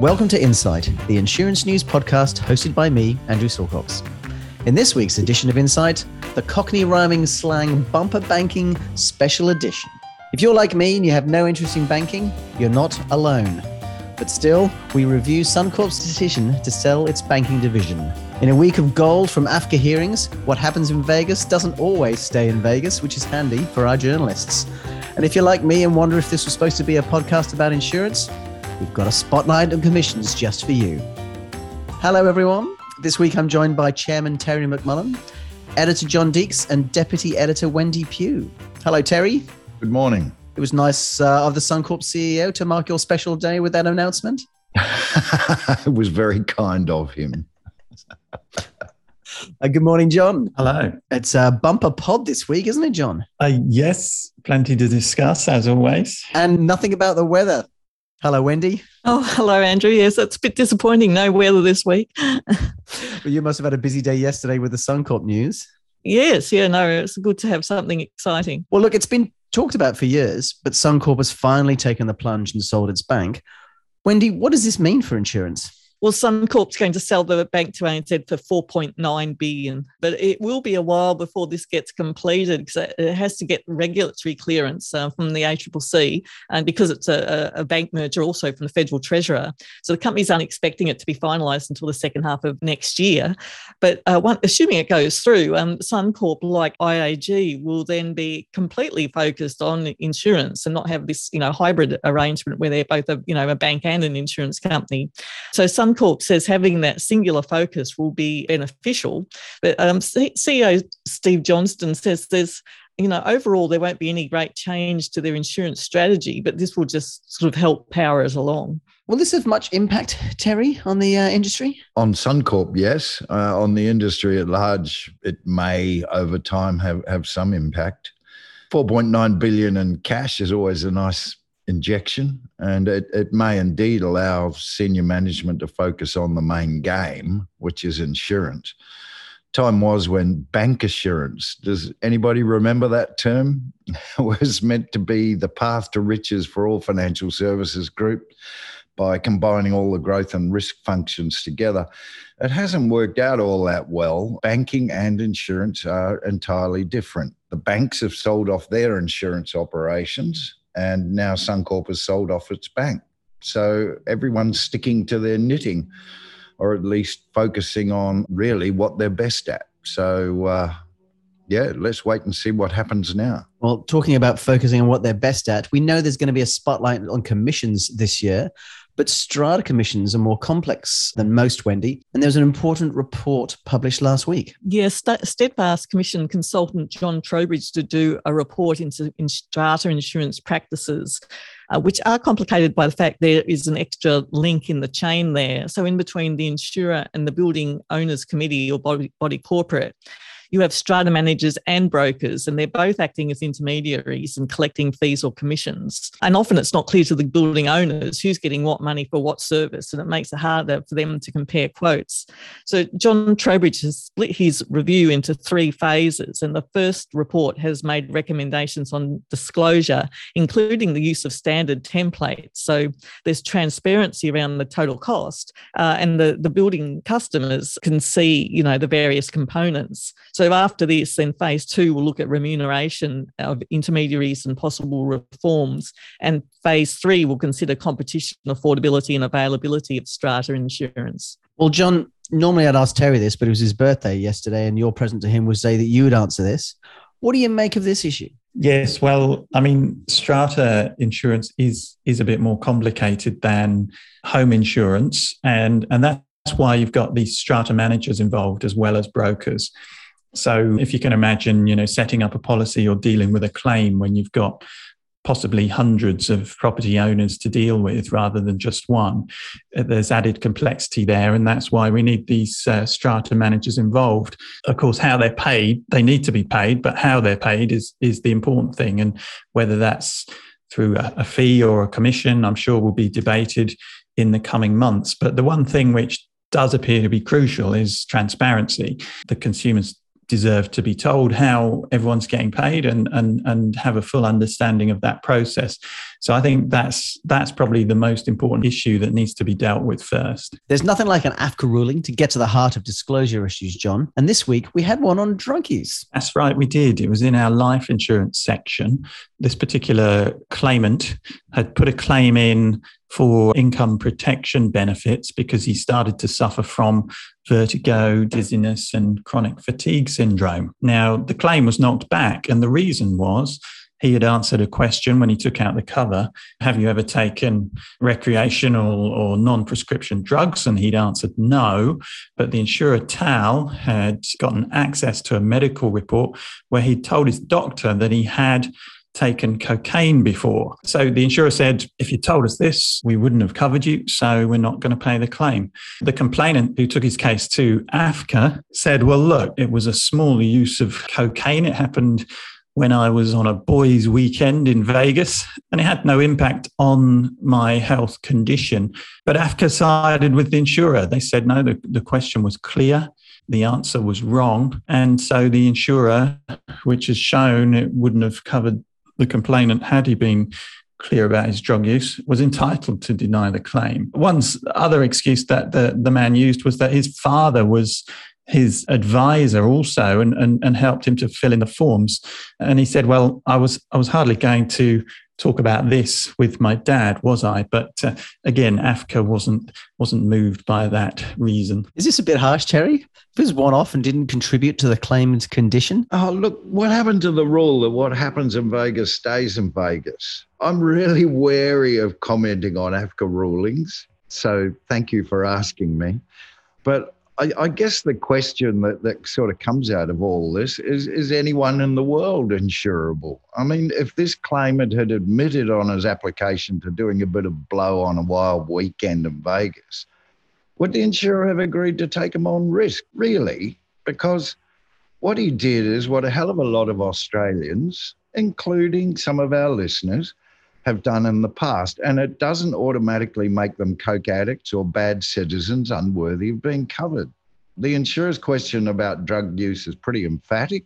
Welcome to Insight, the insurance news podcast hosted by me, Andrew Silcox. In this week's edition of Insight, the Cockney rhyming slang bumper banking special edition. If you're like me and you have no interest in banking, you're not alone. But still, we review Suncorp's decision to sell its banking division. In a week of gold from AFCA hearings, what happens in Vegas doesn't always stay in Vegas, which is handy for our journalists. And if you're like me and wonder if this was supposed to be a podcast about insurance, we've got a spotlight on commissions just for you. Hello, everyone. This week I'm joined by Chairman Terry McMullen, Editor John Deeks, and Deputy Editor Wendy Pugh. Hello, Terry. Good morning. It was nice uh, of the Suncorp CEO to mark your special day with that announcement. it was very kind of him. Uh, good morning, John. Hello. It's a bumper pod this week, isn't it, John? Uh, yes, plenty to discuss as always. And nothing about the weather. Hello, Wendy. Oh, hello, Andrew. Yes, it's a bit disappointing. No weather this week. but you must have had a busy day yesterday with the Suncorp news. Yes, yeah, no, it's good to have something exciting. Well, look, it's been talked about for years, but Suncorp has finally taken the plunge and sold its bank. Wendy, what does this mean for insurance? Well, Suncorp's going to sell the bank to ANZ for 4.9 billion, but it will be a while before this gets completed because it has to get regulatory clearance uh, from the ACCC, and because it's a, a, bank merger, also from the federal treasurer. So the companies aren't expecting it to be finalised until the second half of next year. But uh, one, assuming it goes through, um, Suncorp, like IAG, will then be completely focused on insurance and not have this, you know, hybrid arrangement where they're both a, you know, a bank and an insurance company. So Sun Suncorp says having that singular focus will be beneficial. But um, CEO Steve Johnston says there's you know, overall, there won't be any great change to their insurance strategy, but this will just sort of help power it along. Will this have much impact, Terry, on the uh, industry? On Suncorp, yes. Uh, on the industry at large, it may over time have, have some impact. 4.9 billion in cash is always a nice injection, and it, it may indeed allow senior management to focus on the main game, which is insurance. Time was when bancassurance, does anybody remember that term? was meant to be the path to riches for all financial services group by combining all the growth and risk functions together. It hasn't worked out all that well. Banking and insurance are entirely different. The banks have sold off their insurance operations and now Suncorp has sold off its bank. So everyone's sticking to their knitting, or at least focusing on really what they're best at. So, uh, yeah, let's wait and see what happens now. Well, talking about focusing on what they're best at, we know there's going to be a spotlight on commissions this year. But strata commissions are more complex than most, Wendy. And there was an important report published last week. Yes, yeah, Steadfast Commission consultant John Trowbridge to do a report into in strata insurance practices. Uh, which are complicated by the fact there is an extra link in the chain there. So, in between the insurer and the building owners committee or body, body corporate, you have strata managers and brokers, and they're both acting as intermediaries and collecting fees or commissions. And often it's not clear to the building owners who's getting what money for what service, and it makes it harder for them to compare quotes. So John Trowbridge has split his review into three phases, and the first report has made recommendations on disclosure, including the use of standard templates. So there's transparency around the total cost, uh, and the, the building customers can see, you know, the various components. So after this, then phase two will look at remuneration of intermediaries and possible reforms. And phase three will consider competition, affordability, and availability of strata insurance. Well, John, normally I'd ask Terry this, but it was his birthday yesterday, and your present to him would say that you would answer this. What do you make of this issue? Yes, well, I mean, strata insurance is is a bit more complicated than home insurance, and and that's why you've got these strata managers involved as well as brokers. So if you can imagine, you know, setting up a policy or dealing with a claim when you've got possibly hundreds of property owners to deal with rather than just one. Uh, there's added complexity there, and that's why we need these uh, strata managers involved. Of course, how they're paid, they need to be paid, but how they're paid is is the important thing, and whether that's through a, a fee or a commission, I'm sure will be debated in the coming months. But the one thing which does appear to be crucial is transparency. The consumers deserve to be told how everyone's getting paid and and and have a full understanding of that process. So I think that's that's probably the most important issue that needs to be dealt with first. There's nothing like an AFCA ruling to get to the heart of disclosure issues, John. And this week we had one on drunkies. That's right, we did. It was in our life insurance section. This particular claimant had put a claim in for income protection benefits because he started to suffer from vertigo, dizziness, and chronic fatigue syndrome. Now, the claim was knocked back, and the reason was he had answered a question when he took out the cover Have you ever taken recreational or non prescription drugs? And he'd answered no. But the insurer TAL had gotten access to a medical report where he told his doctor that he had taken cocaine before. So the insurer said, if you told us this, we wouldn't have covered you, so we're not going to pay the claim. The complainant who took his case to AFCA said, well, look, it was a small use of cocaine. It happened when I was on a boys' weekend in Vegas, and it had no impact on my health condition. But AFCA sided with the insurer. They said, no, the, the question was clear the answer was wrong. And so the insurer, which has shown it wouldn't have covered the complainant, had he been clear about his drug use, was entitled to deny the claim. One other excuse that the, the man used was that his father was his advisor also and, and, and helped him to fill in the forms. And he said, Well, I was I was hardly going to talk about this with my dad, was I? But uh, again, AFCA wasn't wasn't moved by that reason. Is this a bit harsh, Terry? If it was one off and didn't contribute to the claimant's condition? Oh, look, what happened to the rule that what happens in Vegas stays in Vegas? I'm really wary of commenting on AFCA rulings. So thank you for asking me. But I, I, guess the question that, that sort of comes out of all this is is anyone in the world insurable? I mean, if this claimant had admitted on his application to doing a bit of blow on a wild weekend in Vegas, would the insurer have agreed to take him on risk? Really? Because what he did is what a hell of a lot of Australians, including some of our listeners, have done in the past. And it doesn't automatically make them coke addicts or bad citizens unworthy of being covered. The insurer's question about drug use is pretty emphatic,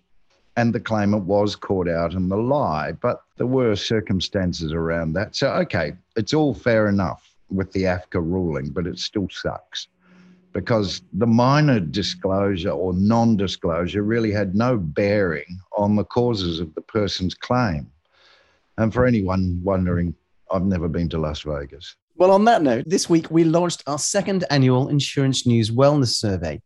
and the claimant was caught out in the lie, but there were circumstances around that. So, okay, it's all fair enough with the AFCA ruling, but it still sucks because the minor disclosure or non disclosure really had no bearing on the causes of the person's claim. And for anyone wondering, I've never been to Las Vegas. Well, on that note, this week we launched our second annual Insurance News Wellness Survey.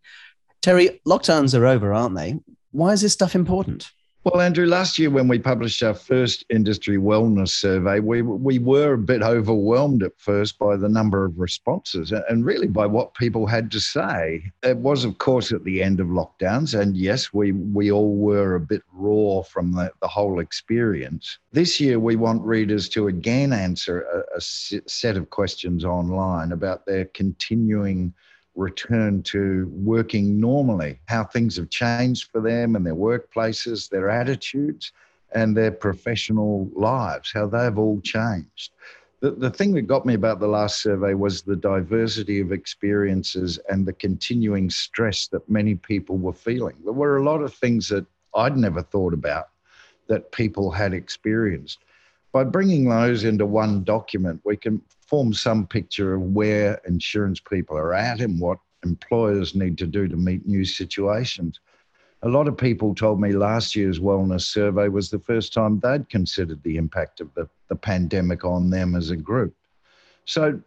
Terry, lockdowns are over, aren't they? Why is this stuff important? Well, Andrew, last year when we published our first industry wellness survey, we, we were a bit overwhelmed at first by the number of responses and really by what people had to say. It was, of course, at the end of lockdowns. And yes, we, we all were a bit raw from the, the whole experience. This year, we want readers to again answer a, a set of questions online about their continuing return to working normally, how things have changed for them and their workplaces, their attitudes, and their professional lives, how they've all changed. The, the thing that got me about the last survey was the diversity of experiences and the continuing stress that many people were feeling. There were a lot of things that I'd never thought about that people had experienced. By bringing those into one document, we can form some picture of where insurance people are at and what employers need to do to meet new situations. A lot of people told me last year's wellness survey was the first time they'd considered the impact of the, the pandemic on them as a group. So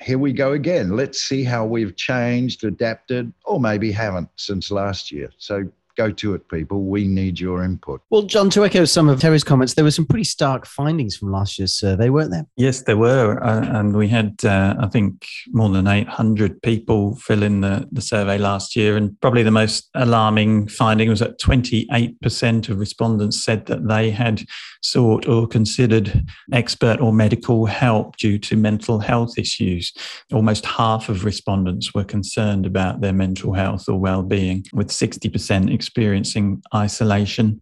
here we go again. Let's see how we've changed, adapted, or maybe haven't since last year. So go to it, people. We need your input. Well, John, to echo some of Terry's comments, there were some pretty stark findings from last year's survey, weren't there? Yes, there were. Uh, and we had, uh, I think, more than 800 people fill in the, the survey last year. And probably the most alarming finding was that 28% of respondents said that they had sought or considered expert or medical help due to mental health issues. Almost half of respondents were concerned about their mental health or well-being, with 60% experiencing isolation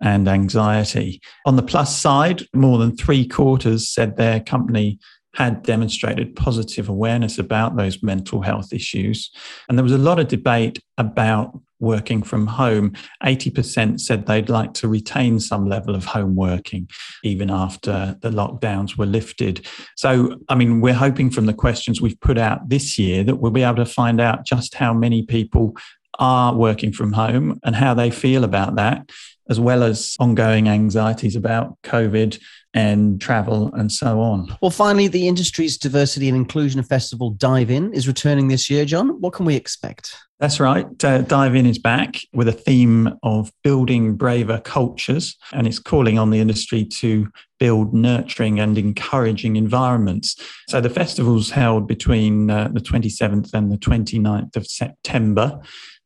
and anxiety. On the plus side, more than three quarters said their company had demonstrated positive awareness about those mental health issues. And there was a lot of debate about working from home, 80% said they'd like to retain some level of home working even after the lockdowns were lifted. So, I mean, we're hoping from the questions we've put out this year that we'll be able to find out just how many people are working from home and how they feel about that, as well as ongoing anxieties about COVID and travel and so on. Well, finally, the industry's diversity and inclusion festival Dive In is returning this year, John. What can we expect? That's right. Uh, Dive In is back with a theme of building braver cultures, and it's calling on the industry to build nurturing and encouraging environments. So the festival's held between uh, the 27th and the 29th of September.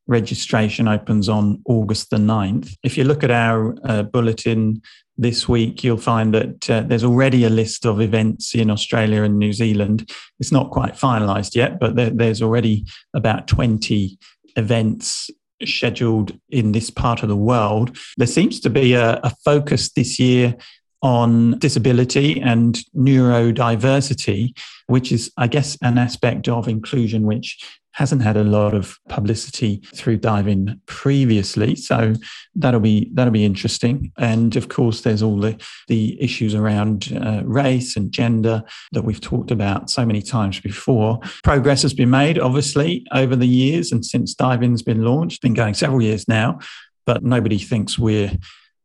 Registration opens on August the 9th. If you look at our uh, bulletin this week, you'll find that uh, there's already a list of events in Australia and New Zealand. It's not quite finalised yet, but there, there's already about 20 events scheduled in this part of the world. There seems to be a, a focus this year on disability and neurodiversity, which is, I guess, an aspect of inclusion which hasn't had a lot of publicity through Dive In previously. So that'll be that'll be interesting. And of course, there's all the the issues around uh, race and gender that we've talked about so many times before. Progress has been made, obviously, over the years and since Dive In's been launched, been going several years now. But nobody thinks we're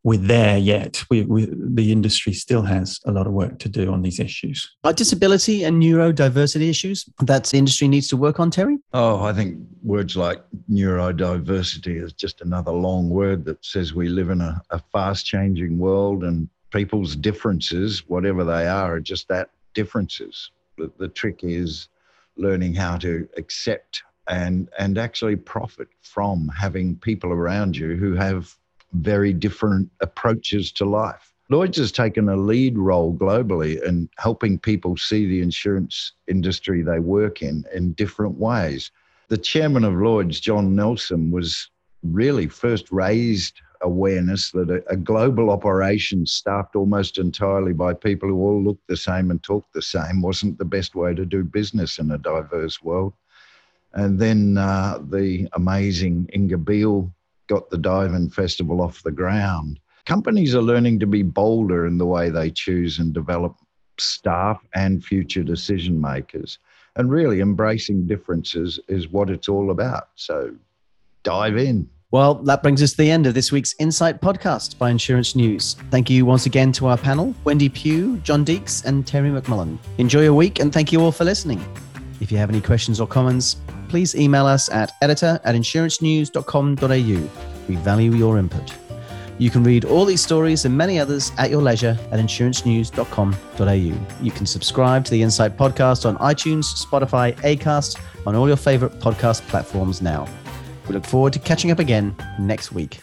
we're there yet. We, we, the industry still has a lot of work to do on these issues. Are disability and neurodiversity issues that the industry needs to work on, Terry? Oh, I think words like neurodiversity is just another long word that says we live in a, a fast changing world and people's differences, whatever they are, are just that differences. The, the trick is learning how to accept and and actually profit from having people around you who have very different approaches to life. Lloyd's has taken a lead role globally in helping people see the insurance industry they work in in different ways. The chairman of Lloyd's, John Nelson, was really first raised awareness that a, a, global operation staffed almost entirely by people who all looked the same and talked the same wasn't the best way to do business in a diverse world. And then uh, the amazing Inga Beale got the Dive In Festival off the ground. Companies are learning to be bolder in the way they choose and develop staff and future decision makers. And really embracing differences is what it's all about. So dive in. Well, that brings us to the end of this week's Insight podcast by Insurance News. Thank you once again to our panel, Wendy Pugh, John Deeks, and Terry McMullen. Enjoy your week and thank you all for listening. If you have any questions or comments, please email us at editor at insurancenews.com.au. We value your input. You can read all these stories and many others at your leisure at insurancenews.com.au. You can subscribe to the Insight podcast on iTunes, Spotify, Acast, on all your favorite podcast platforms now. We look forward to catching up again next week.